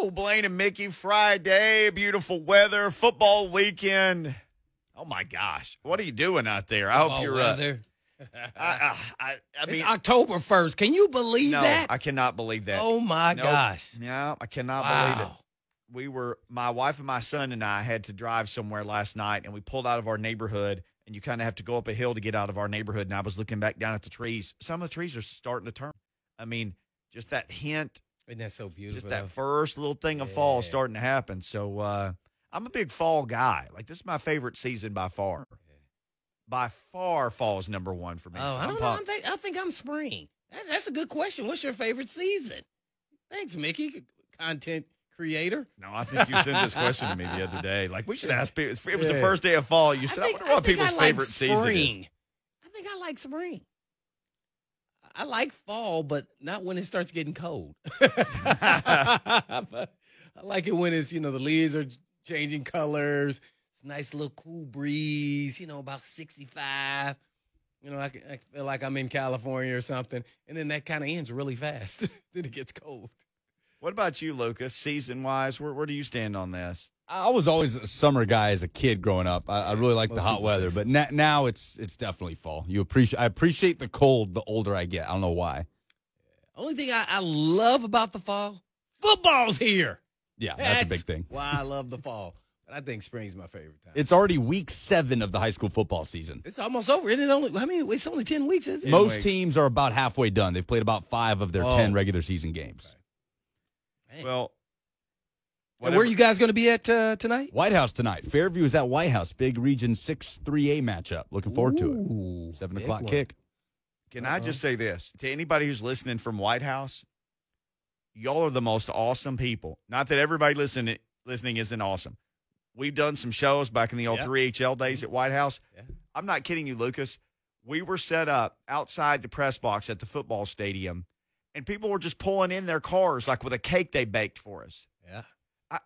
Woo! Blaine and Mickey Friday, beautiful weather, football weekend. Oh my gosh, what are you doing out there? I hope you're. Uh, weather. I, I, I, I it's mean, October first. Can you believe no, that? I cannot believe that. oh my Nope. gosh! No, I cannot believe it. We were my wife and my son and I had to drive somewhere last night and we pulled out of our neighborhood and you kind of have to go up a hill to get out of our neighborhood and I was looking back down at the trees. Some of the trees are starting to turn. I mean, just that hint, Isn't that so beautiful? just that though? first little thing of fall is starting to happen. So uh I'm a big fall guy. Like this is my favorite season by far. By far fall is number 1 for me. Oh, So I don't know. I pumped. think, I think I'm spring. That, that's a good question. What's your favorite season? Thanks, Mickey, content creator. No, I think you sent this question to me the other day. Like we should ask people. It was the first day of fall. You said, I, think- wonder what think people's I like favorite season is. I think I like spring. I like fall, but not when it starts getting cold. I like it when it's, you know, the leaves are changing colors. It's nice little cool breeze, you know, about 65. You know, I, I feel like I'm in California or something. And then that kind of ends really fast. then it gets cold. What about you, Lucas? Season wise, where, where do you stand on this? I was always a summer guy as a kid growing up. I, I really like the hot weather, but na- now it's it's definitely fall. You appreciate I appreciate the cold the older I get. I don't know why. Only thing I, I love about the fall, football's here. Yeah, that's, a big thing. Why I love the fall. But I think spring's my favorite time. It's already week seven of the high school football season. It's almost over. Isn't it only I mean it's only ten weeks, isn't it? Most weeks. teams are about halfway done. They've played about five of their Oh. ten regular season games. Man. Well, And where are you guys gonna be at uh, tonight? White House tonight. Fairview is at White House. Big Region Six Three A matchup. Looking forward to it. Seven o'clock one. kick. Can I just say this to anybody who's listening from White House? Y'all are the most awesome people. Not that everybody listening listening isn't awesome. We've done some shows back in the old Yeah. 3HL days at White House. Yeah. I'm not kidding you, Lucas. We were set up outside the press box at the football stadium, and people were just pulling in their cars like with a cake they baked for us. Yeah. I-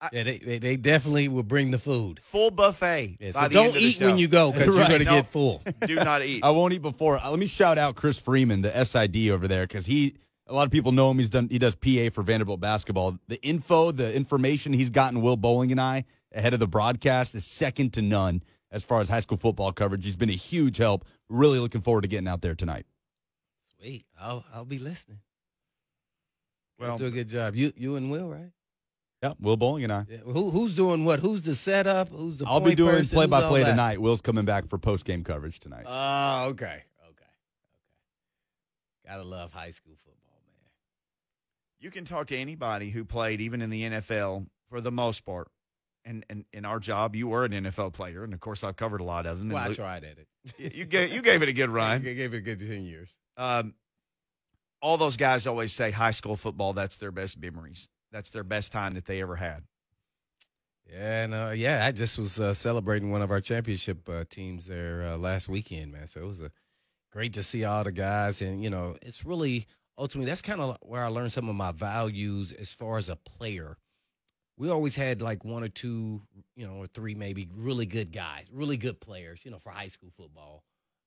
I- yeah, they, they they definitely will bring the food. Full buffet. Yeah, by so the don't end of the eat when you go because you're gonna no. get full. Do not eat. I won't eat before. Uh, Let me shout out Chris Freeman, the SID over there, because he a lot of people know him. He's done he does PA for Vanderbilt basketball. The info, the information he's gotten Will Bowling and I ahead of the broadcast is second to none as far as high school football coverage. He's been a huge help. Really looking forward to getting out there tonight. Sweet. I'll I'll be listening. Well, Well, do a good job. You you and Will, right? Yeah, Will Bowling and I. Yeah. Who who's doing what? Who's the setup? Who's the I'll be doing person? play by Who's all play that? tonight. Will's coming back for post game coverage tonight. Oh, okay. Okay. Okay. Gotta love high school football, man. you can talk to anybody who played even in the NFL for the most part. And, and in our job, you were an NFL player, and of course, I've covered a lot of them. Well, I And tried at it. you, you gave you gave it a good I run. gave it a good ten years. Um, all those guys always say high school football. That's their best memories. That's their best time that they ever had. Yeah, and uh, yeah, I just was uh, celebrating one of our championship uh, teams there uh, last weekend, man. So it was great to see all the guys, and you know, it's really ultimately that's kind of where I learned some of my values as far as a player. We always had like one or two, you know, or three maybe really good guys, really good players, you know, for high school football.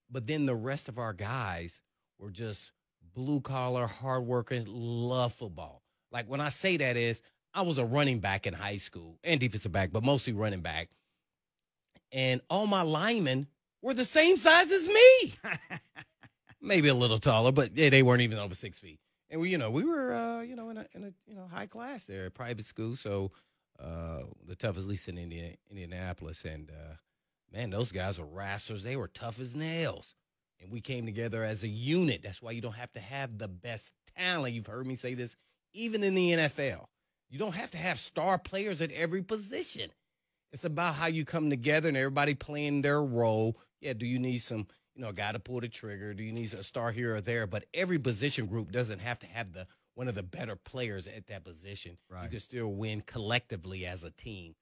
But then the rest of our guys were just blue collar, hardworking, love football. Like when I say that is I was a running back in high school and defensive back, but mostly running back. And all my linemen were the same size as me. Maybe a little taller, but yeah, they weren't even over six feet. And we, you know, we were, uh, you know, in a, in a, you know, high class there, at private school. So, uh, the toughest least in Indiana, Indianapolis. And, uh, man, those guys were wrestlers. They were tough as nails. And we came together as a unit. That's why you don't have to have the best talent. You've heard me say this, even in the NFL. You don't have to have star players at every position. It's about how you come together and everybody playing their role. Yeah, do you need some, you know, a guy to pull the trigger? Do you need a star here or there? But every position group doesn't have to have the one of the better players at that position. You can still win collectively as a team.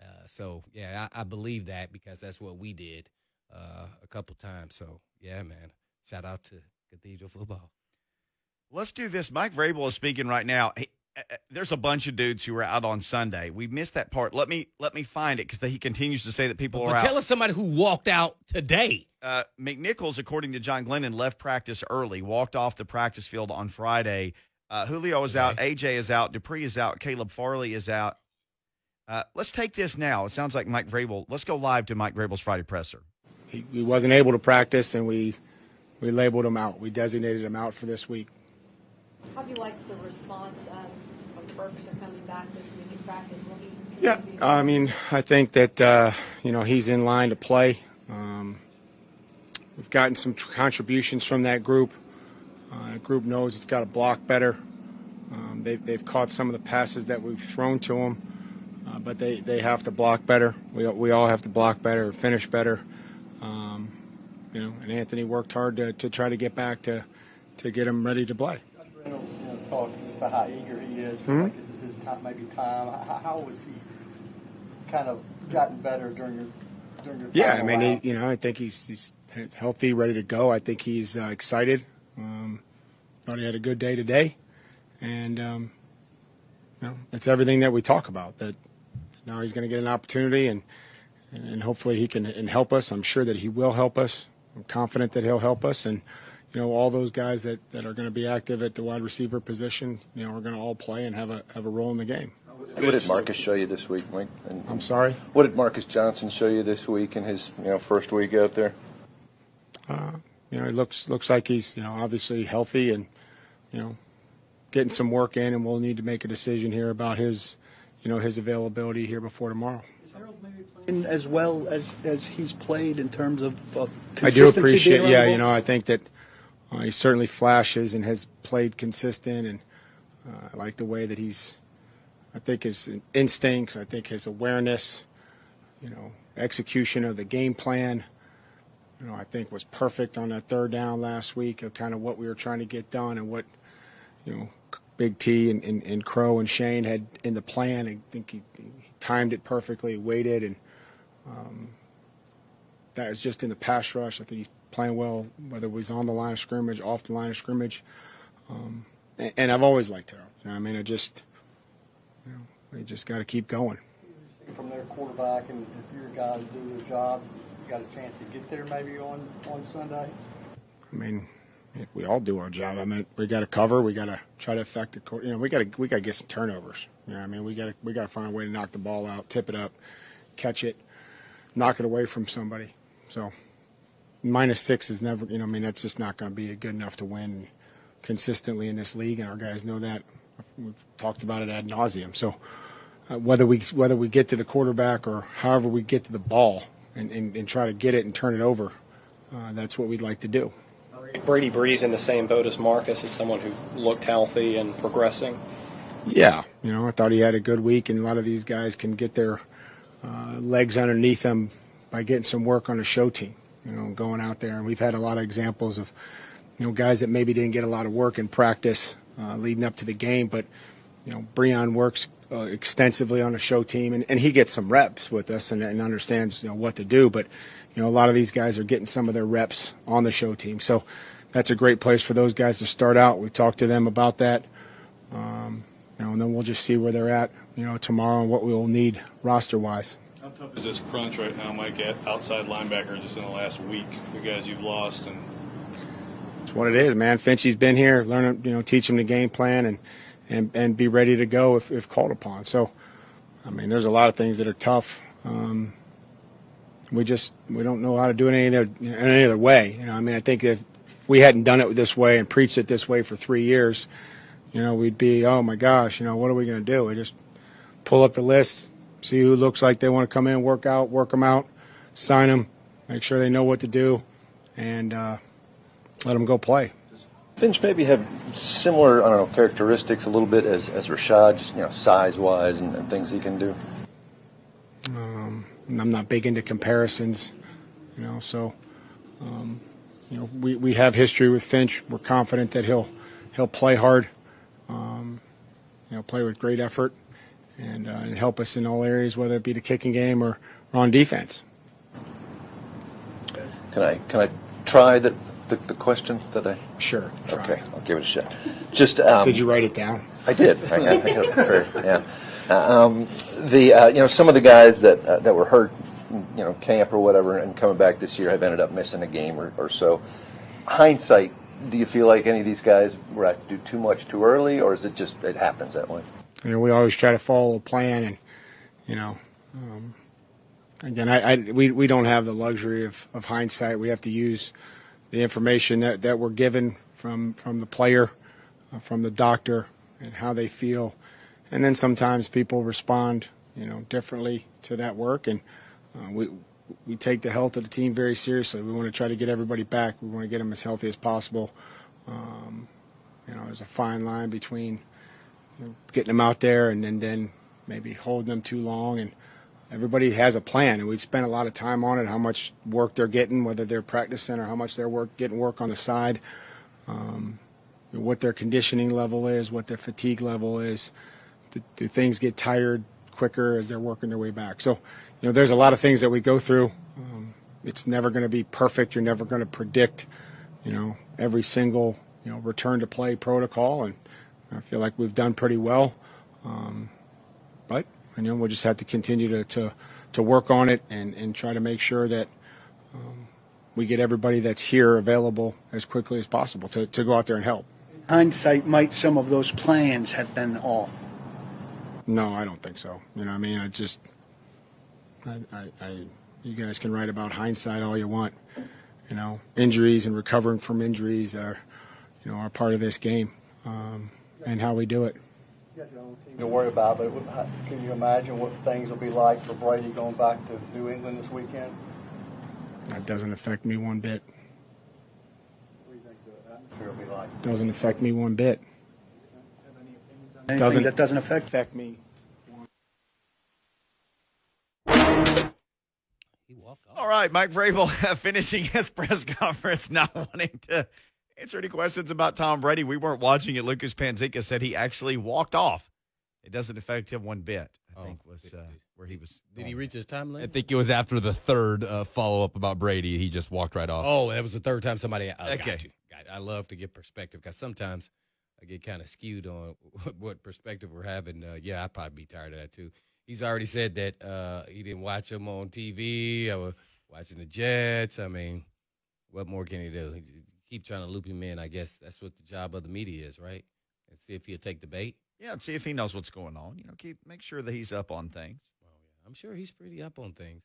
Uh, so yeah, I, I believe that because that's what we did uh, a couple times. So yeah, man, shout out to Cathedral football. Let's do this. Mike Vrabel is speaking right now. He, uh, uh, there's a bunch of dudes who were out on Sunday. We missed that part. Let me let me find it because he continues to say that people But are tell out. Tell us somebody who walked out today. Uh, McNichols, according to John Glennon, left practice early, walked off the practice field on Friday. Uh, Julio is out. AJ is out. Dupree is out. Caleb Farley is out. Uh, let's take this now. It sounds like Mike Vrabel. Let's go live to Mike Vrabel's Friday presser. He, he wasn't able to practice, and we we labeled him out. We designated him out for this week. How do you like the response um, of Ferguson coming back this week in practice? He Yeah, I mean, I think that uh, you know he's in line to play. Um, we've gotten some tr- contributions from that group. Uh, that group knows it's got to block better. Um, they've, they've caught some of the passes that we've thrown to them, uh, but they, they have to block better. We, we all have to block better, finish better. You know, and Anthony worked hard to, to try to get back to to get him ready to play. Reynolds, you know, talked just about how eager he is. Mhm. like this is his time, maybe time. How, how has he kind of gotten better during your during your time? Yeah, I mean, he, you know, I think he's he's healthy, ready to go. I think he's uh, excited. Um, thought he had a good day today, and um, you know, it's everything that we talk about. That now he's going to get an opportunity, and and hopefully he can and help us. I'm sure that he will help us. I'm confident that he'll help us, and you know, all those guys that, that are going to be active at the wide receiver position, you know, are going to all play and have a have a role in the game. What did Marcus show you this week, Mike? And I'm sorry. what did Marcus Johnson show you this week in his you know first week out there? Uh, you know, he looks looks like he's you know obviously healthy and you know getting some work in, and we'll need to make a decision here about his you know his availability here before tomorrow. Is Harold maybe playing as well as as he's played in terms of uh, I do appreciate, yeah, you know. I think that uh, he certainly flashes and has played consistent, and uh, I like the way that he's. I think his instincts, I think his awareness, you know, execution of the game plan, you know, I think was perfect on that third down last week of kind of what we were trying to get done and what, you know, Big T and, and, and Crow and Shane had in the plan. I think he, he timed it perfectly, waited, and um, that was just in the pass rush. I think he's playing well, whether it was on the line of scrimmage, off the line of scrimmage. Um, and, and I've always liked Harold. You know, I mean, I just, you know, we just got to keep going. from their quarterback, and if your guys do their job, you got a chance to get there maybe on on Sunday. I mean, we all do our job. I mean, we got to cover. We got to try to affect the court. You know, we got to we got to get some turnovers. You know, I mean, we got to we got to find a way to knock the ball out, tip it up, catch it, knock it away from somebody. So, minus six is never. You know, I mean, that's just not going to be good enough to win consistently in this league, and our guys know that. We've talked about it ad nauseum. So, uh, whether we whether we get to the quarterback or however we get to the ball and, and, and try to get it and turn it over, uh, that's what we'd like to do. Brady Breeze in the same boat as Marcus as someone who looked healthy and progressing. Yeah, you know, I thought he had a good week, and a lot of these guys can get their uh, legs underneath them by getting some work on a show team. You know, going out there, and we've had a lot of examples of, you know, guys that maybe didn't get a lot of work in practice uh, leading up to the game, but you know, Breon works uh, extensively on a show team, and, and he gets some reps with us and, and understands you know what to do. But you know, a lot of these guys are getting some of their reps on the show team, so that's a great place for those guys to start out. We talked to them about that. Um, you know, and then we'll just see where they're at, you know, tomorrow and what we will need roster wise. How tough is this crunch right now, Mike, at outside linebacker just in the last week? The guys you've lost and It's what it is, man. Finchie's been here, learn, you know, teach him the game plan and, and, and be ready to go if, if called upon. So, I mean, there's a lot of things that are tough. Um, we just, we don't know how to do it any other, any other way. You know, I mean, I think if we hadn't done it this way and preached it this way for three years, you know, we'd be, oh my gosh, you know, what are we going to do? We just pull up the list, see who looks like they want to come in, work out, work them out, sign them, make sure they know what to do, and uh, let them go play. Finch maybe have similar I don't know characteristics a little bit as as Rashad, just you know size wise and, and things he can do. And I'm not big into comparisons, you know. So, um, you know, we, we have history with Finch. We're confident that he'll he'll play hard, um, you know, play with great effort, and, uh, and help us in all areas, whether it be the kicking game or, or on defense. Can I can I try the the, the question that I? Sure. try. Okay, I'll give it a shot. Just um, Did you write it down? I did. I, I, I got it prepared. Yeah. Um, the uh, you know some of the guys that uh, that were hurt, you know, camp or whatever, and coming back this year have ended up missing a game or, or so. Hindsight do you feel like any of these guys were asked to do too much too early, or is it just it happens that way? You know, we always try to follow a plan, and you know, um, again, I, I we we don't have the luxury of, of hindsight. We have to use the information that, that we're given from from the player, uh, from the doctor, and how they feel, and then sometimes people respond, you know, differently to that work, and uh, we we take the health of the team very seriously. We want to try to get everybody back. We want to get them as healthy as possible. Um, you know, there's a fine line between you know, getting them out there and, and then maybe holding them too long. And everybody has a plan, and we spend a lot of time on it. How much work they're getting, whether they're practicing or how much they're work getting work on the side. Um, what their conditioning level is, what their fatigue level is. Do, do things get tired quicker as they're working their way back? So you know, there's a lot of things that we go through. Um, it's never going to be perfect. You're never going to predict, you know, every single, you know, return to play protocol. And I feel like we've done pretty well. Um, but, you know, we'll just have to continue to, to, to work on it and, and try to make sure that, um, we get everybody that's here available as quickly as possible to, to go out there and help. In hindsight, might some of those plans have been off? No, I don't think so. You know, I mean, I just, I, I, I, you guys can write about hindsight all you want. You know, injuries and recovering from injuries are, you know, are part of this game, um, and how we do it. You got your own team to worry about, but can you imagine what things will be like for Brady going back to New England this weekend? That doesn't affect me one bit. What do you think the atmosphere will be like? Doesn't affect me one bit. Anything Doesn't- that doesn't affect Affect me. He walked off. All right, Mike Vrabel finishing his press conference, not wanting to answer any questions about Tom Brady. We weren't watching it. Lucas Panzica said he actually walked off. It doesn't affect him one bit. I Oh, think was did- uh, where he was. Did he going. reach his time limit? I limit? think it was after the third uh, follow up about Brady. He just walked right off. Oh, that was the third time somebody. Oh, Okay. got you. Got I love to get perspective because sometimes I get kind of skewed on what perspective we're having. Uh, yeah, I'd probably be tired of that too. He's already said that uh, he didn't watch him on TV. I was watching the Jets. I mean, what more can he do? He keep trying to loop him in. I guess that's what the job of the media is, right? And see if he'll take the bait. Yeah, and see if he knows what's going on. You know, keep make sure that he's up on things. Oh, yeah. I'm sure he's pretty up on things,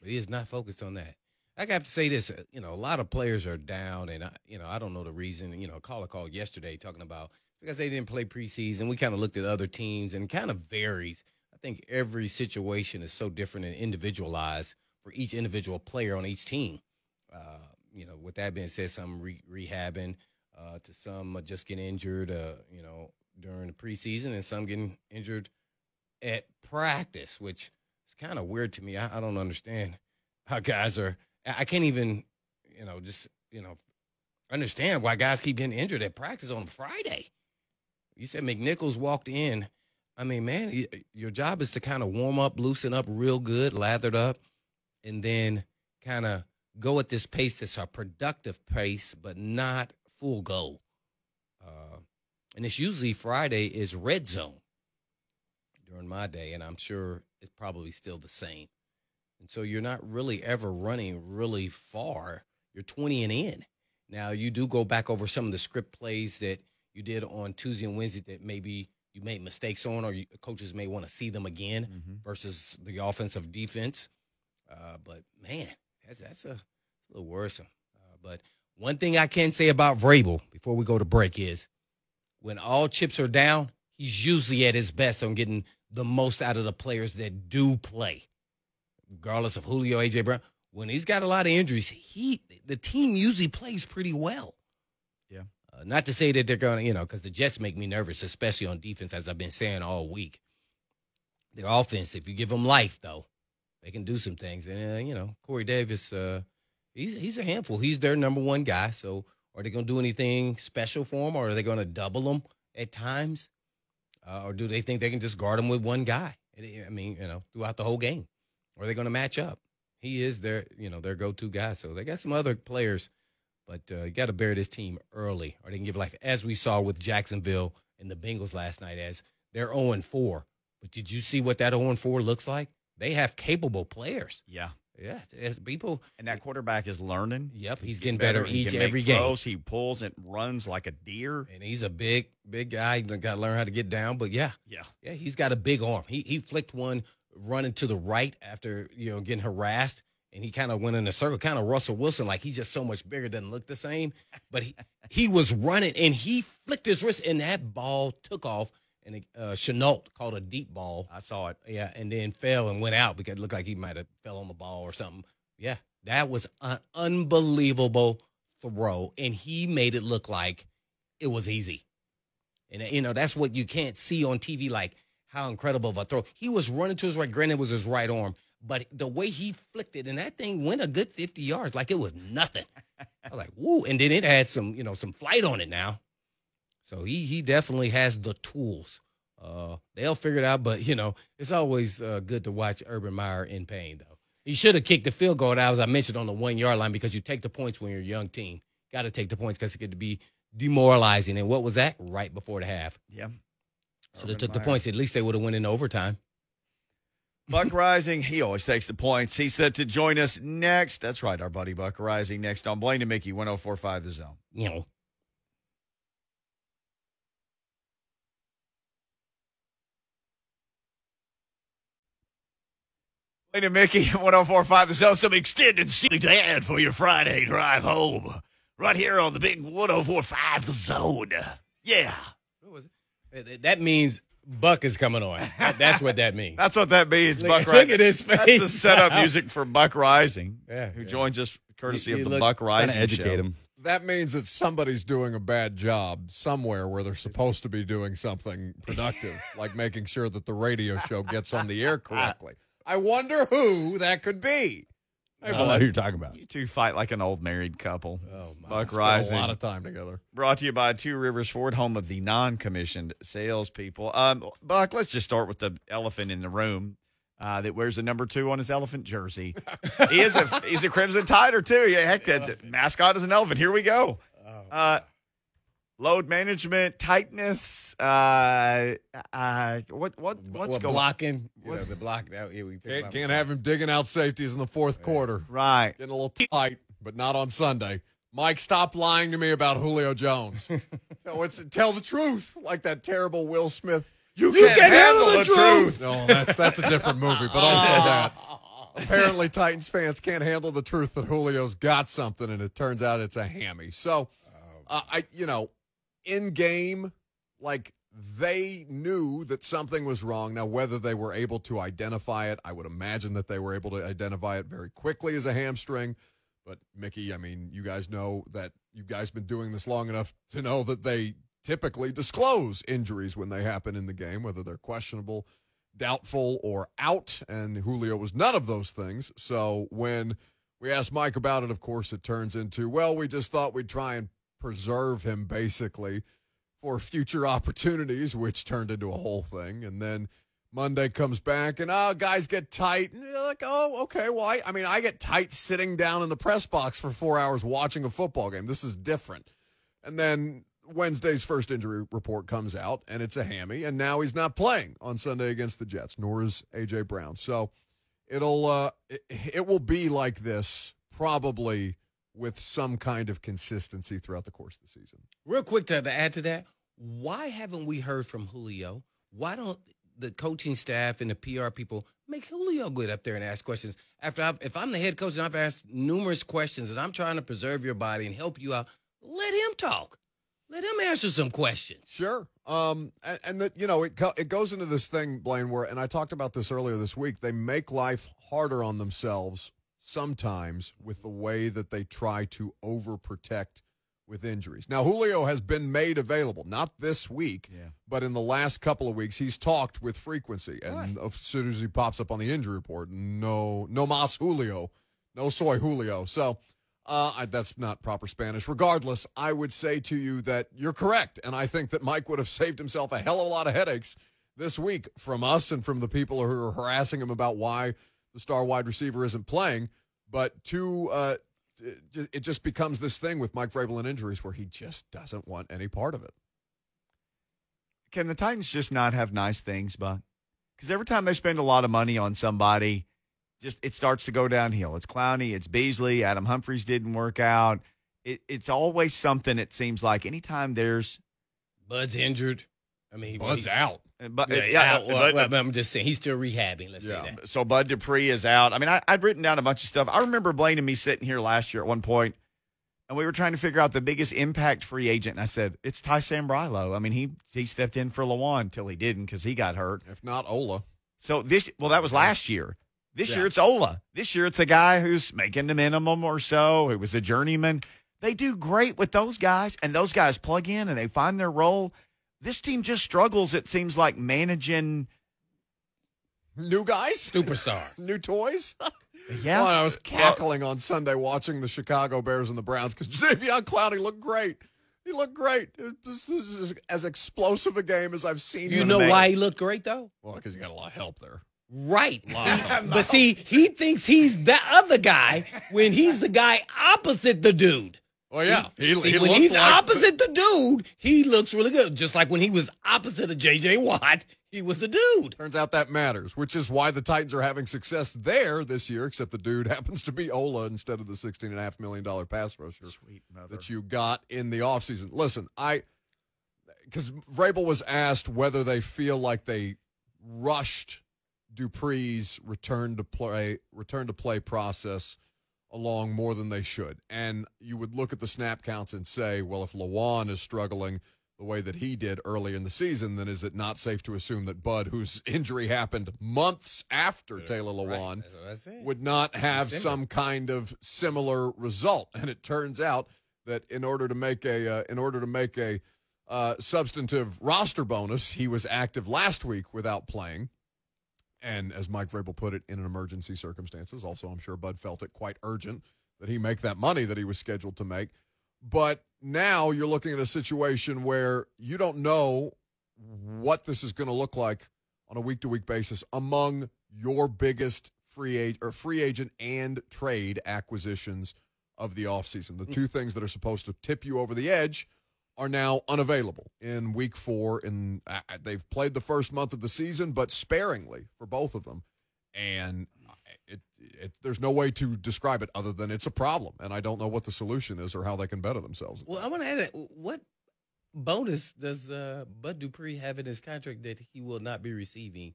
but he is not focused on that. I have to say this, uh, you know, a lot of players are down, and I, you know, I don't know the reason. You know, caller called yesterday talking about because they didn't play preseason. We kind of looked at other teams, and kind of varies. I think every situation is so different and individualized for each individual player on each team. Uh, you know, with that being said, some re- rehabbing, uh, to some just getting injured, uh, you know, during the preseason, and some getting injured at practice, which is kind of weird to me. I, I don't understand how guys are. I can't even, you know, just you know, understand why guys keep getting injured at practice on Friday. You said McNichols walked in. I mean, man, your job is to kind of warm up, loosen up real good, lathered up, and then kind of go at this pace that's a productive pace, but not full go. Uh, and it's usually Friday is red zone during my day, and I'm sure it's probably still the same. And so you're not really ever running really far. You're 20 and in. Now you do go back over some of the script plays that you did on Tuesday and Wednesday that maybe you made mistakes on, or you, coaches may want to see them again versus the offensive defense. Uh, but man, that's that's a, a little worrisome. Uh, but one thing I can say about Vrabel before we go to break is when all chips are down, he's usually at his best on getting the most out of the players that do play, regardless of Julio, AJ Brown. When he's got a lot of injuries, he the team usually plays pretty well. Yeah. Uh, not to say that they're going to, you know, because the Jets make me nervous, especially on defense, as I've been saying all week. Their offense, if you give them life, though, they can do some things. And uh, you know, Corey Davis, uh, he's he's a handful. He's their number one guy. So, are they going to do anything special for him, or are they going to double him at times, uh, or do they think they can just guard him with one guy? I mean, you know, throughout the whole game, are they going to match up? He is their, you know, their go-to guy. So they got some other players, but uh, you got to bury this team early, or they can give life, as we saw with Jacksonville and the Bengals last night. As they're 0 4, but did you see what that 0 4 looks like? They have capable players. Yeah. Yeah, people. And that quarterback is learning. Yep, he's getting better He each every game. He pulls and runs like a deer. And he's a big, big guy. Got to learn how to get down. But yeah, Yeah. yeah, he's got a big arm. He he flicked one running to the right after you know getting harassed, and he kind of went in a circle, kind of Russell Wilson, like he's just so much bigger, doesn't look the same. But he he was running and he flicked his wrist, and that ball took off. And uh, Shenault caught a deep ball. I saw it. Yeah, and then fell and went out because it looked like he might have fell on the ball or something. Yeah, that was an unbelievable throw, and he made it look like it was easy. And you know that's what you can't see on TV, like how incredible of a throw. He was running to his right. Granted, it was his right arm, but the way he flicked it, and that thing went a good fifty yards, like it was nothing. I was like, woo! And then it had some, you know, some flight on it now. So he he definitely has the tools. Uh, they'll figure it out, but you know, it's always uh, good to watch Urban Meyer in pain, though. He should have kicked the field goal, as I mentioned, on the one yard line because you take the points when you're a young team. Got to take the points because it could be demoralizing. And what was that? Right before the half. Yeah. Should have took the points. At least they would have went in overtime. Buck Reising, he always takes the points. He said to join us next. That's right, our buddy Buck Reising next on Blaine and Mickey 1045 The Zone. You know. Blaine and Mickey 1045 The Zone. Some extended Steely Dan for your Friday drive home. Right here on the big 1045 The Zone. Yeah. What was it? That means Buck is coming on. That's what that means. That's what that means, Look- Buck look Reising. at his That's the face setup music for Buck Reising, Yeah, who yeah. joins us courtesy You- of you the look- Buck Reising to educate show. him. That means that somebody's doing a bad job somewhere where they're supposed to be doing something productive, like making sure that the radio show gets on the air correctly. I wonder who that could be. I don't know who you're talking about. You two fight like an old married couple. Oh, my. Buck Spent Reising. a lot of time together. Brought to you by Two Rivers Ford, home of the non-commissioned salespeople. Um, Buck, let's just start with the elephant in the room uh, that wears a number two on his elephant jersey. he is a he's a Crimson Tider too. Yeah, heck, that mascot is an elephant. Here we go. Uh, load management, tightness. Uh, uh, what what what's Well, going? blocking? You know, the block. That, yeah, we can talk Can't, about- can't have him digging out safeties in the fourth quarter. Right. Getting a little tight, but not on Sunday. Mike, stop lying to me about Julio Jones. no, it's tell the truth, like that terrible Will Smith. You, can't, handle, the truth. No, that's that's a different movie, but also that. Apparently, Titans fans can't handle the truth that Julio's got something, and it turns out it's a hammy. So, uh, I, you know, in game, like they knew that something was wrong. Now, whether they were able to identify it, I would imagine that they were able to identify it very quickly as a hamstring. But Mickey, I mean, you guys know that you guys been doing this long enough to know that they typically disclose injuries when they happen in the game, whether they're questionable, doubtful, or out. And Julio was none of those things. So when we asked Mike about it, of course, it turns into, well, we just thought we'd try and preserve him basically for future opportunities, which turned into a whole thing. And then Monday comes back and oh, guys get tight. And you're like, oh, okay. Well, I, I mean, I get tight sitting down in the press box for four hours watching a football game. This is different. And then Wednesday's first injury report comes out, and it's a hammy. And now he's not playing on Sunday against the Jets, nor is AJ Brown. So it'll uh, it, it will be like this probably with some kind of consistency throughout the course of the season. Real quick to, to add to that, why haven't we heard from Julio? Why don't the coaching staff and the PR people make Julio get up there and ask questions? After I've, if I'm the head coach and I've asked numerous questions and I'm trying to preserve your body and help you out, let him talk. Let him answer some questions. Sure. Um, and, and that you know it co- it goes into this thing, Blaine, where and I talked about this earlier this week. They make life harder on themselves sometimes with the way that they try to overprotect with injuries. Now Julio has been made available, not this week, Yeah. but in the last couple of weeks, he's talked with frequency, and as soon as he pops up on the injury report, no, no mas Julio, no soy Julio. So. Uh, I, that's not proper Spanish. Regardless, I would say to you that you're correct. And I think that Mike would have saved himself a hell of a lot of headaches this week from us and from the people who are harassing him about why the star wide receiver isn't playing. But to, uh, it it just becomes this thing with Mike Vrabel and injuries where he just doesn't want any part of it. Can the Titans just not have nice things, Buck? Because every time they spend a lot of money on somebody, just it starts to go downhill. It's Clowney, it's Beasley, Adam Humphries didn't work out. It, it's always something. It seems like anytime there's Bud's injured. I mean, Bud's he- out. but Yeah, yeah, out. Well, but- well, I'm just saying he's still rehabbing. Let's Yeah. say that. so Bud Dupree is out. I mean, I, I'd written down a bunch of stuff. I remember Blaine and me sitting here last year at one point, and we were trying to figure out the biggest impact free agent. And I said, it's Ty Sambrailo. I mean, he he stepped in for Lewan until he didn't because he got hurt. If not Ola. So this, well, that was last year. This Yeah. year it's Ola. This year it's a guy who's making the minimum or so. Who was a journeyman. They do great with those guys, and those guys plug in and they find their role. This team just struggles. It seems like managing. New guys? Superstars. New toys? Yeah, Oh, I was cackling on Sunday watching the Chicago Bears and the Browns because Jadeveon Clowney looked great. He looked great. This is as explosive a game as I've seen. You know make. why he looked great though? Well, because he got a lot of help there. Right. Lot help. but see, he thinks he's the other guy when he's the guy opposite the dude. Well, yeah, he, See, he when he's like opposite the dude, he looks really good. Just like when he was opposite of JJ Watt, he was a dude. Turns out that matters, which is why the Titans are having success there this year, except the dude happens to be Ola instead of the $16.5 million pass rusher that you got in the offseason. Listen, I, because Vrabel was asked whether they feel like they rushed Dupree's return to play, return to play process along more than they should. And you would look at the snap counts and say, well, if Lewan is struggling the way that he did early in the season, then is it not safe to assume that Bud, whose injury happened months after Taylor Lewan, That's what I said. would not have some kind of similar result? And it turns out that in order to make a uh, in order to make a uh, substantive roster bonus, he was active last week without playing. And as Mike Vrabel put it, in an emergency circumstances. Also, I'm sure Bud felt it quite urgent that he make that money that he was scheduled to make. But now you're looking at a situation where you don't know what this is going to look like on a week to week basis among your biggest free agent or free agent and trade acquisitions of the offseason. The mm. two things that are supposed to tip you over the edge are now unavailable in week four. And uh, they've played the first month of the season, but sparingly for both of them. And it, it, there's no way to describe it other than it's a problem. And I don't know what the solution is or how they can better themselves. Well, I want to add that. What bonus does uh, Bud Dupree have in his contract that he will not be receiving?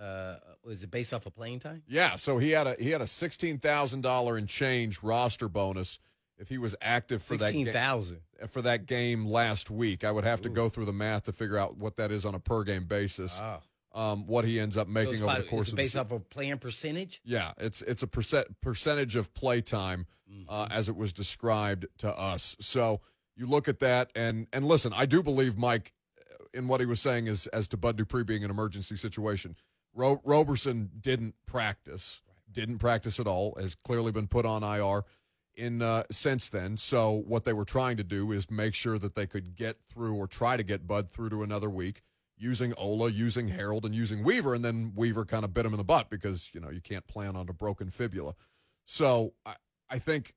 Uh, is it based off of playing time? Yeah, so he had a he had a sixteen thousand dollar and change roster bonus if he was active for that Sixteen game thousand. for that game last week. I would have to go through the math to figure out what that is on a per game basis. Ah. Um, what he ends up making So over the course of the based off of playing percentage. yeah, it's it's a percent percentage of play time Mm-hmm. uh, as it was described to us. So you look at that and and listen, I do believe Mike uh, in what he was saying is as to Bud Dupree being an emergency situation. Ro- Roberson didn't practice, didn't practice at all, has clearly been put on IR in uh, since then. So what they were trying to do is make sure that they could get through or try to get Bud through to another week using Ola, using Harold, and using Weaver, and then Weaver kind of bit him in the butt because you know you can't plan on a broken fibula. So I, I think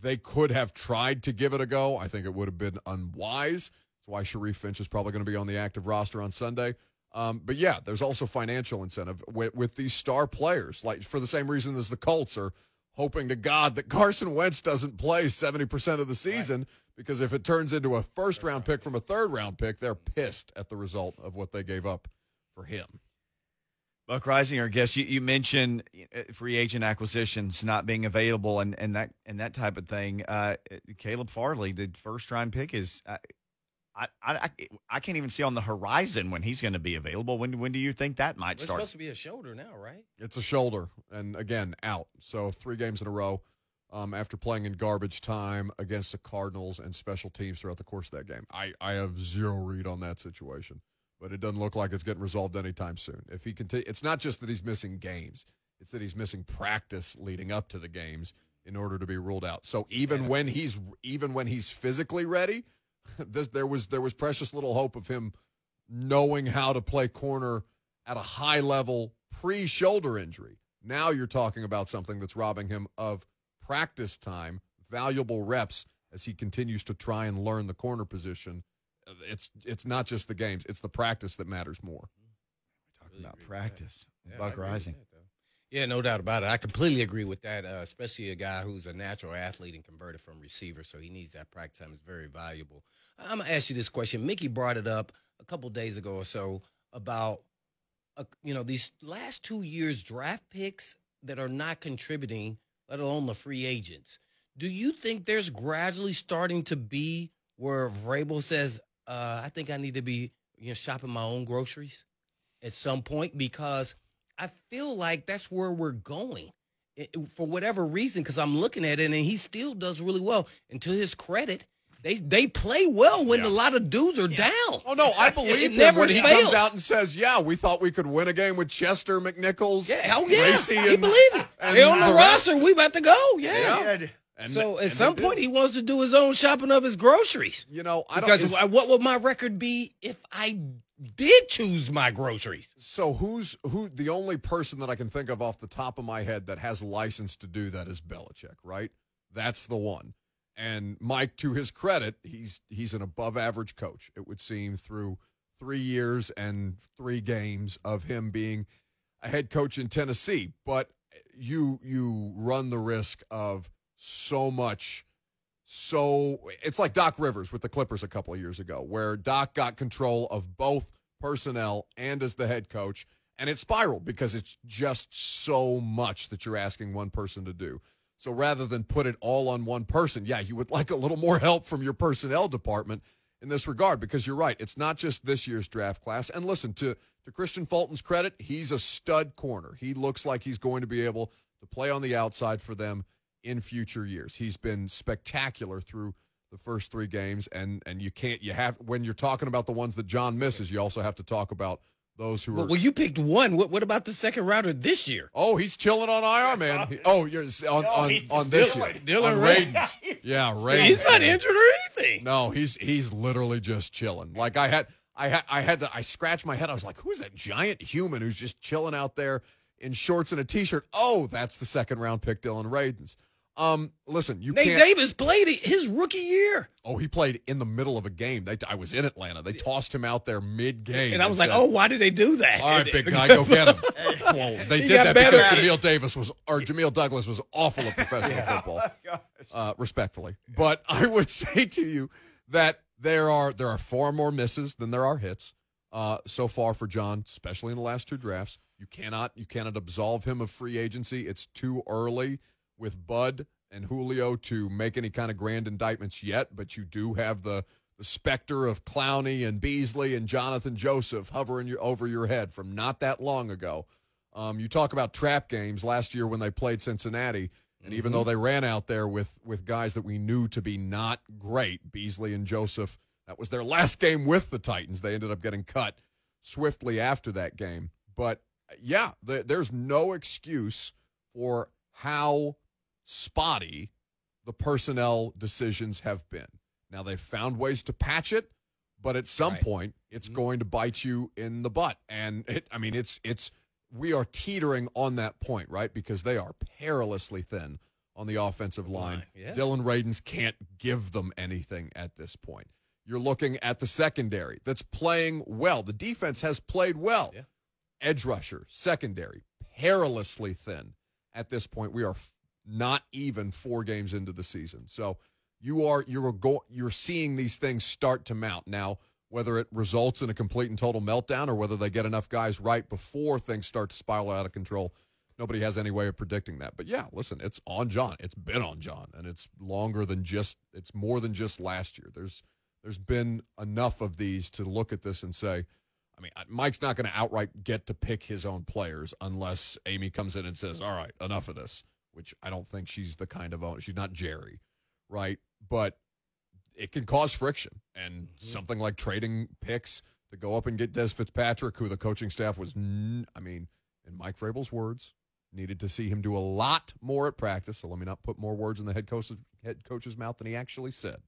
they could have tried to give it a go. I think it would have been unwise. That's why Sharif Finch is probably going to be on the active roster on Sunday. Um, but yeah, there's also financial incentive with, with these star players, like for the same reason as the Colts are hoping to God that Carson Wentz doesn't play 70% of the season because if it turns into a first round pick from a third round pick, they're pissed at the result of what they gave up for him. Buck Reising, our guest, you, you mentioned uh, free agent acquisitions not being available and, and that and that type of thing. Uh, Caleb Farley, the first round pick, is uh, I, I I I can't even see on the horizon when he's going to be available. When when do you think that might It's start? supposed to be a shoulder now, right? It's a shoulder, and again, out. So three games in a row um, after playing in garbage time against the Cardinals and special teams throughout the course of that game. I, I have zero read on that situation, but it doesn't look like it's getting resolved anytime soon. If he continue, it's not just that he's missing games; it's that he's missing practice leading up to the games in order to be ruled out. So even when he's even when he's physically ready, this, there was there was precious little hope of him knowing how to play corner at a high level pre shoulder injury. Now you're talking about something that's robbing him of practice time, valuable reps as he continues to try and learn the corner position. It's it's not just the games; it's the practice that matters more. We're talking about practice, Yeah, Buck Reising. Yeah, no doubt about it. I completely agree with that, uh, especially a guy who's a natural athlete and converted from receiver, so he needs that practice time. It's very valuable. I'm going to ask you this question. Mickey brought it up a couple days ago or so about, uh, you know, these last two years draft picks that are not contributing, let alone the free agents. Do you think there's gradually starting to be where Vrabel says, uh, I think I need to be you know, shopping my own groceries at some point because I feel like that's where we're going it- for whatever reason. Because I'm looking at it and he still does really well. And to his credit, they they play well when a lot of dudes are down. Oh no, I believe it him never when he comes out and says, "Yeah, we thought we could win a game with Chester McNichols, Yeah, oh yeah, Lacey, he and, believe it. and They on the rest." roster. We about to go. Yeah. Yeah. And so at and some point, did. he wants to do his own shopping of his groceries. You know, I don't. Because is- what would my record be if I did choose my groceries? so who's who? The only person that I can think of off the top of my head that has license to do that is Belichick, right? That's the one. And Mike, to his credit, he's he's an above average coach. It would seem through three years and three games of him being a head coach in Tennessee. But you you run the risk of so much so it's like Doc Rivers with the Clippers a couple of years ago, where Doc got control of both personnel and as the head coach, and it spiraled because it's just so much that you're asking one person to do. So rather than put it all on one person, yeah, you would like a little more help from your personnel department in this regard because you're right. It's not just this year's draft class. And listen, to to Kristian Fulton's credit, he's a stud corner. He looks like he's going to be able to play on the outside for them in future years. He's been spectacular through the first three games, and and you can't you have when you're talking about the ones that John misses, you also have to talk about those who are. Well, well, you picked one. What, what about the second rounder this year? Oh, he's chilling on IR, man. He- oh, you're on on, he's on this Dylan- year. Dylan on Ray- Radunz. Yeah, Radunz. He's not injured or anything. No, he's he's literally just chilling. Like I had I had I had to I scratched my head. I was like, who's that giant human who's just chilling out there in shorts and a t-shirt? Oh, that's the second round pick, Dillon Radunz. Um, listen, you Nate can't. Davis played his rookie year. Oh, he played in the middle of a game. They, I was in Atlanta. They tossed him out there mid game. And I was like, oh, why did they do that? All right, big guy, go get him. well, they He did that better because. Jameel Davis was, or Jamil Douglas was awful at professional football, uh, respectfully. But I would say to you that there are there are far more misses than there are hits uh, so far for John, especially in the last two drafts. You cannot you cannot absolve him of free agency. It's too early with Bud and Julio to make any kind of grand indictments yet. But you do have the the specter of Clowney and Beasley and Jonathan Joseph hovering your, over your head from not that long ago. Um, you talk about trap games last year when they played Cincinnati, and even though they ran out there with with guys that we knew to be not great, Beasley and Joseph, that was their last game with the Titans. They ended up getting cut swiftly after that game. But yeah, the, there's no excuse for how spotty the personnel decisions have been. Now they've found ways to patch it, but at some Right. point it's Mm-hmm. going to bite you in the butt. And it, I mean, it's it's we are teetering on that point, right? Because they are perilously thin on the offensive line. Yeah. Dillon Radunz can't give them anything at this point. You're looking at the secondary that's playing well. The defense has played well. Yeah. Edge rusher, secondary, perilously thin at this point. We are not even four games into the season. So you are you're go, you're seeing these things start to mount now. Whether it results in a complete and total meltdown or whether they get enough guys right before things start to spiral out of control, nobody has any way of predicting that. But yeah, listen, it's on John. It's been on John, and it's longer than just. It's more than just last year. There's there's been enough of these to look at this and say, I mean, Mike's not going to outright get to pick his own players unless Amy comes in and says, "All right, enough of this." Which I don't think she's the kind of owner. She's not Jerry, right? But it can cause friction, and mm-hmm. something like trading picks to go up and get Dez Fitzpatrick, who the coaching staff was, n- I mean, in Mike Vrabel's words, needed to see him do a lot more at practice. So let me not put more words in the head coach's head coach's mouth than he actually said.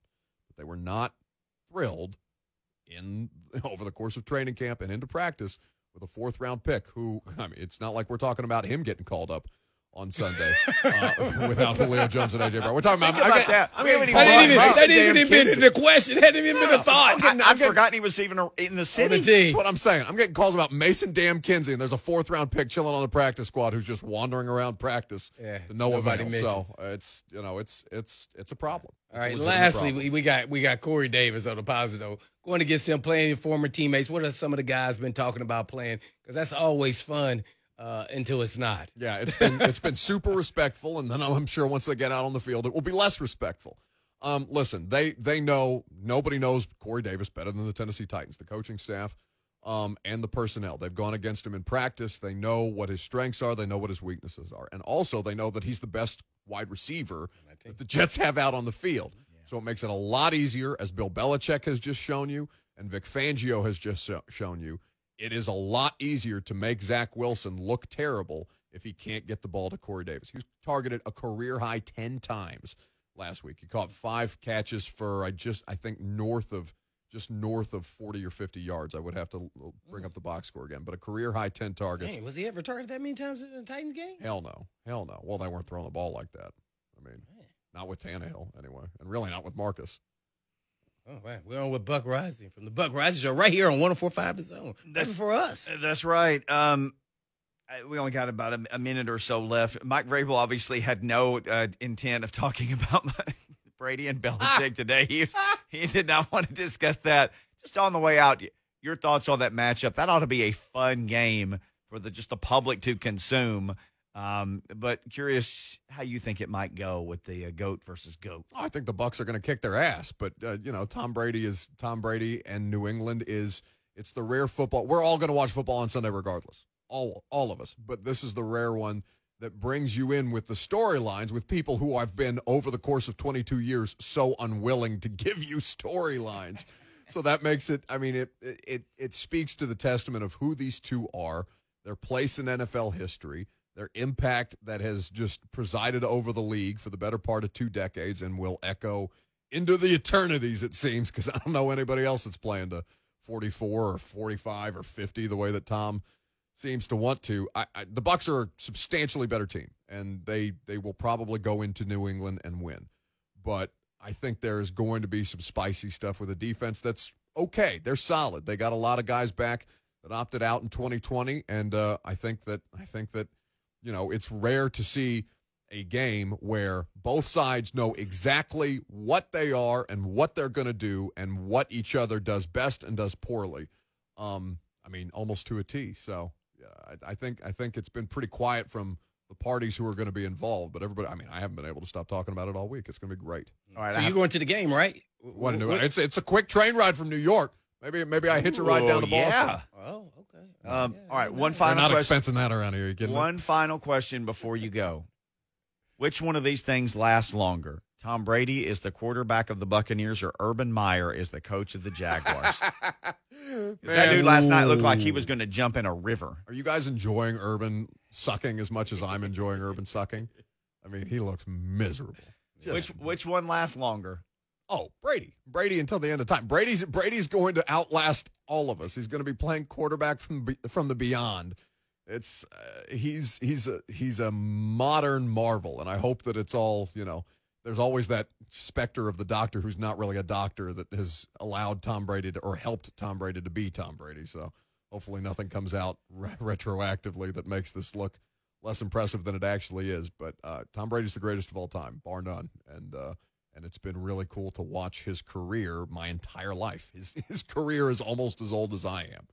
But they were not thrilled in over the course of training camp and into practice with a fourth round pick who I mean it's not like we're talking about him getting called up on Sunday uh, without Julio Jones and AJ Brown. We're talking about, I'm about getting- that. I'm We haven't getting even- called That didn't even- Mason that didn't even been in the question. Hadn't even been a thought. I'm getting- forgotten he was even in the city. That's what I'm saying. I'm getting calls about Mason Damn Kinsey, and there's a fourth round pick chilling on the practice squad who's just wandering around practice Yeah, to no nobody avail. So uh, it's you know it's it's it's a problem. All It's right. Lastly, problem. we, we got we got Corey Davis on the positive. note. Going against him, playing your former teammates. What are some of the guys been talking about playing? Because that's always fun uh, until it's not. Yeah, it's been it's been super respectful, and then I'm sure once they get out on the field, it will be less respectful. Um, listen, they they know nobody knows Corey Davis better than the Tennessee Titans, the coaching staff, um, and the personnel. They've gone against him in practice. They know what his strengths are. They know what his weaknesses are, and also they know that he's the best wide receiver that the Jets have out on the field. So it makes it a lot easier, as Bill Belichick has just shown you, and Vic Fangio has just sho- shown you. It is a lot easier to make Zach Wilson look terrible if he can't get the ball to Corey Davis. He was targeted a career high 10 times last week. He caught five catches for, I just, I think, north of, just north of 40 or 50 yards. I would have to bring hmm. up the box score again, but a career high 10 targets. Hey, was he ever targeted that many times in the Titans game? Hell no. Hell no. Well, they weren't throwing the ball like that. I mean, not with Tannehill anyway, and really not with Marcus. Oh, man. We're on with Buck Reising from the Buck Reising Show right here on 1045 The Zone. That's for us. That's right. Um, I- we only got about a, a minute or so left. Mike Vrabel obviously had no uh, intent of talking about Brady and Belichick today. He, he did not want to discuss that. Just on the way out, your thoughts on that matchup? That ought to be a fun game for the just the public to consume. Um, but curious how you think it might go with the uh, goat versus goat. I think the Bucs are going to kick their ass, but uh, you know, Tom Brady is Tom Brady, and New England is it's the rare football. We're all going to watch football on Sunday, regardless, all all of us. But this is the rare one that brings you in with the storylines with people who I've been over the course of 22 years so unwilling to give you storylines. so that makes it. I mean, it it it speaks to the testament of who these two are, their place in NFL history their impact that has just presided over the league for the better part of two decades and will echo into the eternities, it seems, because I don't know anybody else that's playing to 44 or 45 or 50 the way that Tom seems to want to. I, I, the Bucs are a substantially better team, and they they will probably go into New England and win. But I think there is going to be some spicy stuff with a defense that's okay. They're solid. They got a lot of guys back that opted out in 2020, and uh, I think that I think that you know, it's rare to see a game where both sides know exactly what they are and what they're going to do and what each other does best and does poorly. Um, I mean, almost to a T. So yeah, I, I think I think it's been pretty quiet from the parties who are going to be involved. But everybody, I mean, I haven't been able to stop talking about it all week. It's going to be great. All right, So I you're have- going to the game, right? What? What- It's it's a quick train ride from New York. Maybe maybe I hitch a ride down to Ooh, Boston. yeah. Oh, okay. Um, all right, one They're final not question. expensing that around here. You kidding me? One final question before you go. Which one of these things lasts longer? Tom Brady is the quarterback of the Buccaneers, or Urban Meyer is the coach of the Jaguars? 'Cause that dude last night looked like he was going to jump in a river. Are you guys enjoying Urban sucking as much as I'm enjoying Urban sucking? I mean, he looks miserable. Which which one lasts longer? Oh, Brady. Brady until the end of time. Brady's Brady's going to outlast all of us. He's going to be playing quarterback from from the beyond. It's uh, he's he's a he's a modern marvel, and I hope that it's all you know. There's always that specter of the doctor who's not really a doctor that has allowed Tom Brady to, or helped Tom Brady to be Tom Brady. So hopefully nothing comes out re- retroactively that makes this look less impressive than it actually is. But uh, Tom Brady's the greatest of all time, bar none, and uh, and it's been really cool to watch his career my entire life. His his career is almost as old as I am.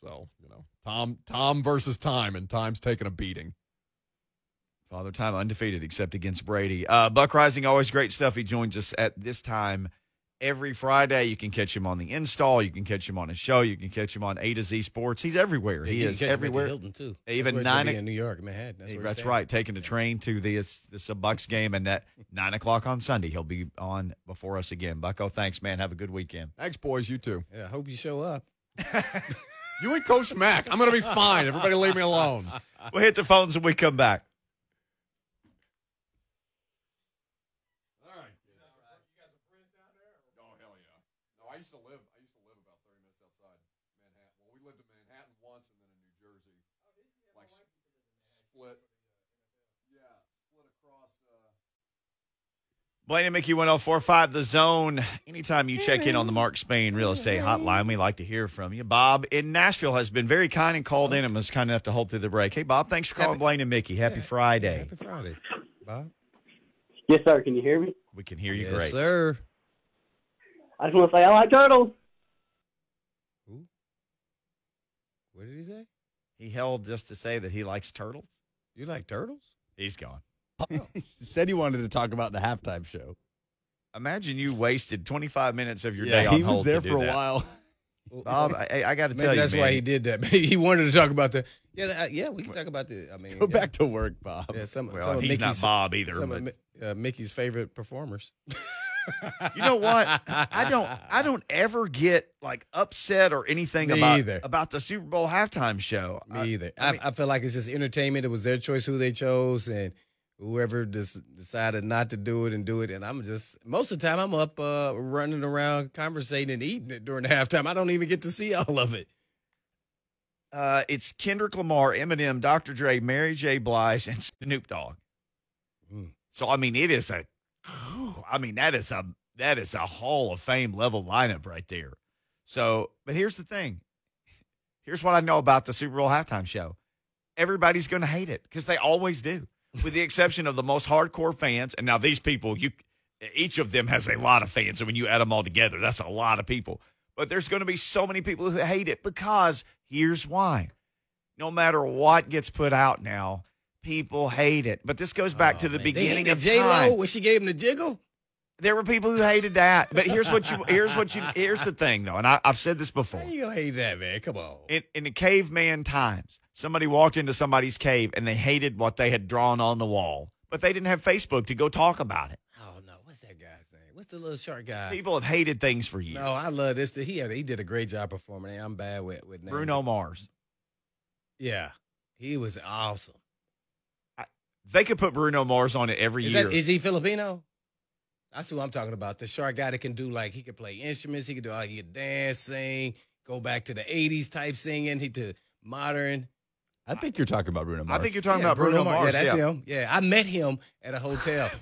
So you know, Tom Tom versus time, and time's taking a beating. Father Time undefeated except against Brady. Uh, Buck Reising, always great stuff. He joins us at this time every Friday. You can catch him on the install. You can catch him on his show. You can catch him on A to Z Sports. He's everywhere. He is catch him at the everywhere. Hilton, too. Even That's where nine. in New York, Manhattan. That's, Hey, that's right. Taking the train to the it's, this Bucs game, and at nine o'clock on Sunday, he'll be on before us again. Bucko, thanks, man. Have a good weekend. Thanks, boys. You too. Yeah, I hope you show up. You and Coach Mack. I'm going to be fine. Everybody, leave me alone. We'll hit the phones when we come back. Oh hell yeah! No, I used to live. I used to live about thirty minutes outside Manhattan. Well, we lived in Manhattan once, and then in New Jersey, like s- split. Yeah, Blaine and Mickey 1045 The Zone. Anytime you check in on the Mark Spain Real Estate Hotline, we like to hear from you. Bob in Nashville has been very kind and called in and was kind enough to hold through the break. Hey, Bob, thanks for calling Blaine and Mickey. Happy Friday. Happy Friday, Bob. Yes, sir. Can you hear me? We can hear you Yes, great. sir. I just want to say I like turtles. Who? What did he say? He held just to say that he likes turtles. You like turtles? He's gone. He said he wanted to talk about the halftime show. Imagine you wasted 25 minutes of your Yeah, day on he was hold to there do for a that. while. Bob, I, I got to Maybe tell you, that's why he did that. Maybe he wanted to talk about the. Yeah, that- yeah. We can talk about the. I mean, Go yeah. back to work, Bob. Yeah, some, Well, some of he's not Bob either, Some of uh, Mickey's favorite performers. You know what? I don't I don't ever get like upset or anything Me about either. about the Super Bowl halftime show. Me I- either. I, I, feel like it's just entertainment. It was their choice who they chose, and whoever just decided not to do it and do it. And I'm just most of the time I'm up uh, running around, conversating and eating it during the halftime. I don't even get to see all of it. Uh, it's Kendrick Lamar, Eminem, Dr. Dre, Mary J. Blige, and Snoop Dogg. Mm. So I mean, it is a, I mean that is a that is a Hall of Fame level lineup right there. So, but here's the thing. Here's what I know about the Super Bowl halftime show. Everybody's going to hate it because they always do, with the exception of the most hardcore fans. And now these people, you, each of them has a lot of fans. And when you add them all together, that's a lot of people. But there's going to be so many people who hate it because here's why. No matter what gets put out now, people hate it. But this goes back oh, to the beginning of J Lo when she gave him the jiggle. There were people who hated that. But here's what you here's what you here's the thing though, and I, I've said this before. How you gonna hate that, man? Come on. In in the caveman times, somebody walked into somebody's cave and they hated what they had drawn on the wall, but they didn't have Facebook to go talk about it. Oh no, what's that guy's name? What's the little short guy? People have hated things for years. No, I love this. He had he did a great job performing. I'm bad with with names. Bruno Mars. Yeah, he was awesome. They could put Bruno Mars on it every Is, year. that, is he Filipino? That's who I'm talking about. The short guy that can do like he could play instruments. He could do all he could dance, sing, go back to the '80s type singing. He to modern. I think you're talking about Bruno Mars. I think you're talking Yeah, about Bruno, Mars. Yeah, that's yeah. him. Yeah, I met him at a hotel.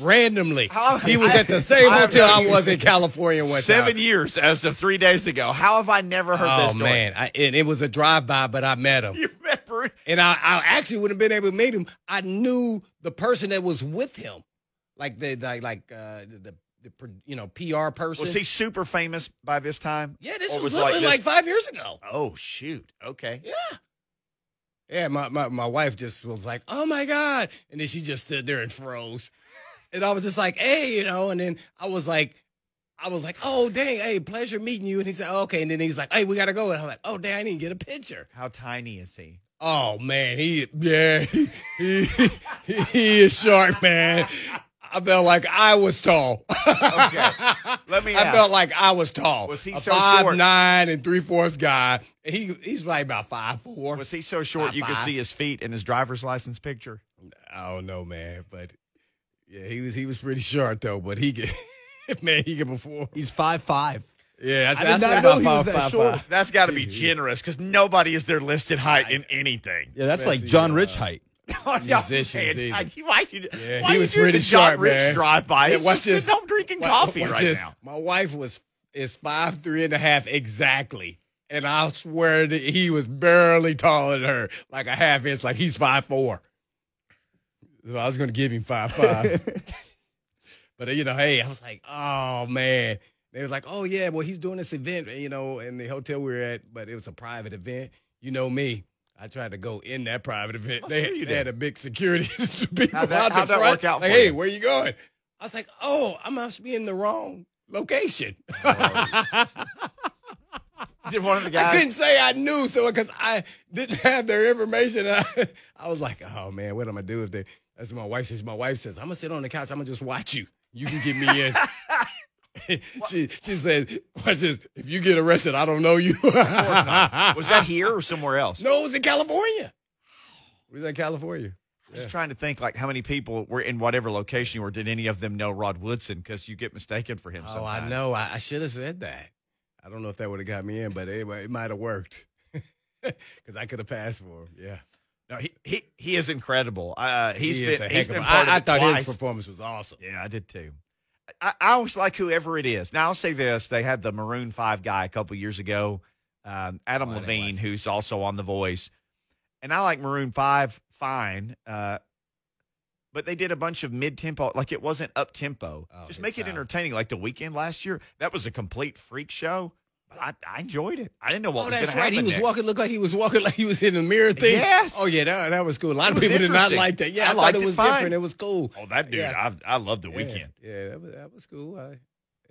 Randomly, How- he was at the same I've hotel known I was in California one Seven time. years as of three days ago. How have I never heard oh this story? Oh man, I, and it was a drive by, but I met him. You met Bruno. And I, I actually wouldn't have been able to meet him. I knew the person that was with him, like the like like uh, the, the you know PR person. Was he super famous by this time? yeah, this Or was, was like literally this- like five years ago. Oh shoot. Okay. Yeah. Yeah, my, my, my wife just was like, oh my God. And then she just stood there and froze. And I was just like, hey, you know, and then I was like, I was like, oh dang, hey, pleasure meeting you. And he said, okay. And then he's like, hey, we gotta go. And I'm like, oh dang, I need to get a picture. How tiny is he? Oh man, he yeah, he, he, he is short, man. I felt like I was tall. Okay. Let me I ask. felt like I was tall. Was he a so five short? nine and three fourths guy? He he's like about five four. Was he so short Not you could five. see his feet in his driver's license picture? I don't know, man, but yeah, he was he was pretty short though. But he could, man, he could perform. He's five five. Yeah, I did not know he was that short. That's got to be generous because nobody is their listed height in anything. Yeah, that's like Especially, John uh, Rich height. Oh, no, musicians man. I- Why you? Yeah, why he was pretty the John Rich man. drive by? Yeah, watch just this. home drinking Wa- coffee right this. now. My wife was is five three and a half exactly, and I swear that he was barely taller than her, like a half inch, like he's five four. So I was going to give him five five, but uh, you know, hey, I was like, oh man. They was like, oh yeah, well he's doing this event, you know, in the hotel we were at, but it was a private event. You know me. I tried to go in that private event. Oh, they, sure they had a big security people How'd that- out how'd that front. work out like, hey, you? where you going? I was like, oh, I must be in the wrong location. Did one of the guys? I couldn't say I knew so because I didn't have their information. I, I was like, oh man, what am I do if they? That's what my wife says. My wife says, I'm gonna sit on the couch. I'm gonna just watch you. You can get me in. she she said, watch this. If you get arrested, I don't know you. Of course not. Was that here or somewhere else? No, it was in California. It was in California. I'm just trying to think like how many people were in whatever location you were. Did any of them know Rod Woodson? Because you get mistaken for him. Oh, I know. I, I should have said that. I don't know if that would have got me in, but it, it might have worked because I could have passed for him. Yeah. No, he he, he is incredible. Uh, he's He been he's been part I, I thought twice. his performance was awesome. Yeah, I did too. I, I always like whoever it is. Now I'll say this: they had the Maroon Five guy a couple years ago, um, Adam Oh, Levine, who's also on The Voice, and I like Maroon Five fine, uh, but they did a bunch of mid tempo, like it wasn't up tempo. Oh, Just make it entertaining. Like the Weeknd last year, that was a complete freak show. But I, I enjoyed it. I didn't know what oh, was that's going to right. happen. He was next. walking, looked like he was walking like he was in the mirror thing. Yes. Oh yeah, that, that was cool. A lot of people did not like that. Yeah, I I, thought it was fine. different. It was cool. Oh, that dude! Yeah. I I love the Yeah, Weeknd. Yeah, that was that was cool. I,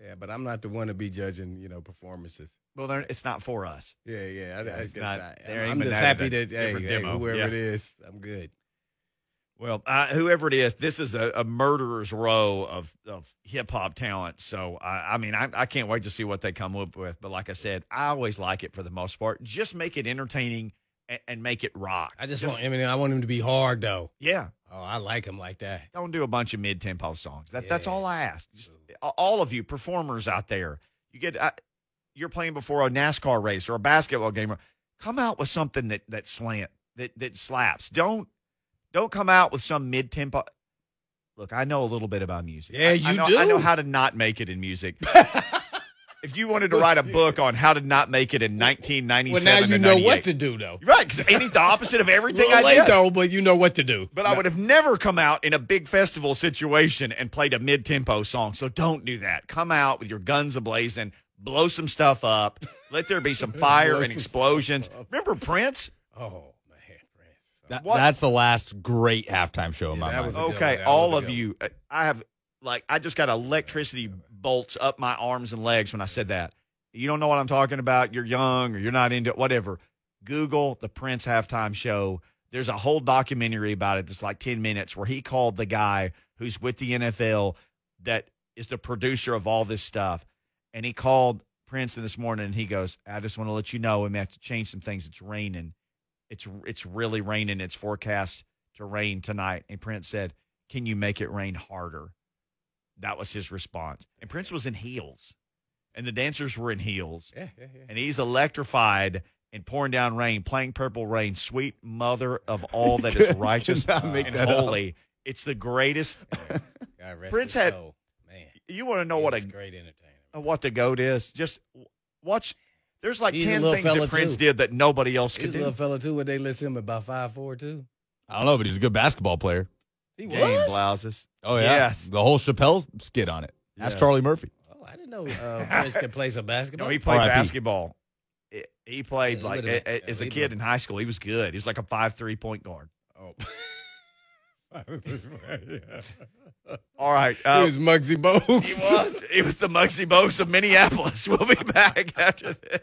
yeah, but I'm not the one to be judging, you know, performances. Well, it's not for us. Yeah, yeah. I, I guess not- I, I'm just happy that hey, hey, whoever Yeah. it is, I'm good. Well, uh, whoever it is, this is a, a murderer's row of, of hip hop talent. So, I, I mean, I, I can't wait to see what they come up with. But like I said, I always like it for the most part. Just make it entertaining and, and make it rock. I just, want. I mean, I want him to be hard though. yeah. Oh, I like him like that. Don't do a bunch of mid tempo songs. That, That's all I ask. Just, all of you performers out there, you get uh, you're playing before a NASCAR race or a basketball game. Come out with something that that slant that that slaps. Don't don't come out with some mid tempo. Look, I know a little bit about music. Yeah, I, you I know, do. I know how to not make it in music. if you wanted to write a book on how to not make it in 1997, Well, now you know what to do though. Right, because ain't the opposite of everything I late did? though, but you know what to do. But I would have never come out in a big festival situation and played a mid tempo song. So don't do that. Come out with your guns ablazing, blow some stuff up, let there be some fire and explosions. Remember Prince? Oh. That- What? that's the last great halftime show in Yeah, my that mind. was Okay. That all was of you. uh, I have, like, I just got electricity bolts up my arms and legs when I said that. You don't know what I'm talking about. You're young or you're not into it, whatever. Google the Prince halftime show. There's a whole documentary about it that's like 10 minutes where he called the guy who's with the NFL that is the producer of all this stuff. And he called Prince this morning and he goes, I just want to let you know we may have to change some things. It's raining. It's it's really raining. It's forecast to rain tonight. And Prince said, Can you make it rain harder? That was his response. And Prince was in heels. And the dancers were in heels. Yeah, yeah, yeah. And he's electrified and pouring down rain, playing purple rain, sweet mother of all that is righteous make and that up. holy. It's the greatest. Prince had- soul. man. You want to know what a great entertainer. what the goat is? Just watch. There's like He's a ten little things that Prince too. did that nobody else He's could a little do. fella too. Would they list him about five four too? I don't know, but he's a good basketball player. He Game blouses. Oh yeah, Yes. the whole Chappelle skit on it. That's Yes. Charlie Murphy. Oh, I didn't know uh, Prince could play some basketball. No, he played R.I.P. basketball. He- He played Yeah, like would've- a- a- as a he kid would've- in high school. He was good. He was like a five three point guard. Oh. All right, he uh, was Muggsy Bogues. he was. He was the Muggsy Bogues of Minneapolis. We'll be back after this.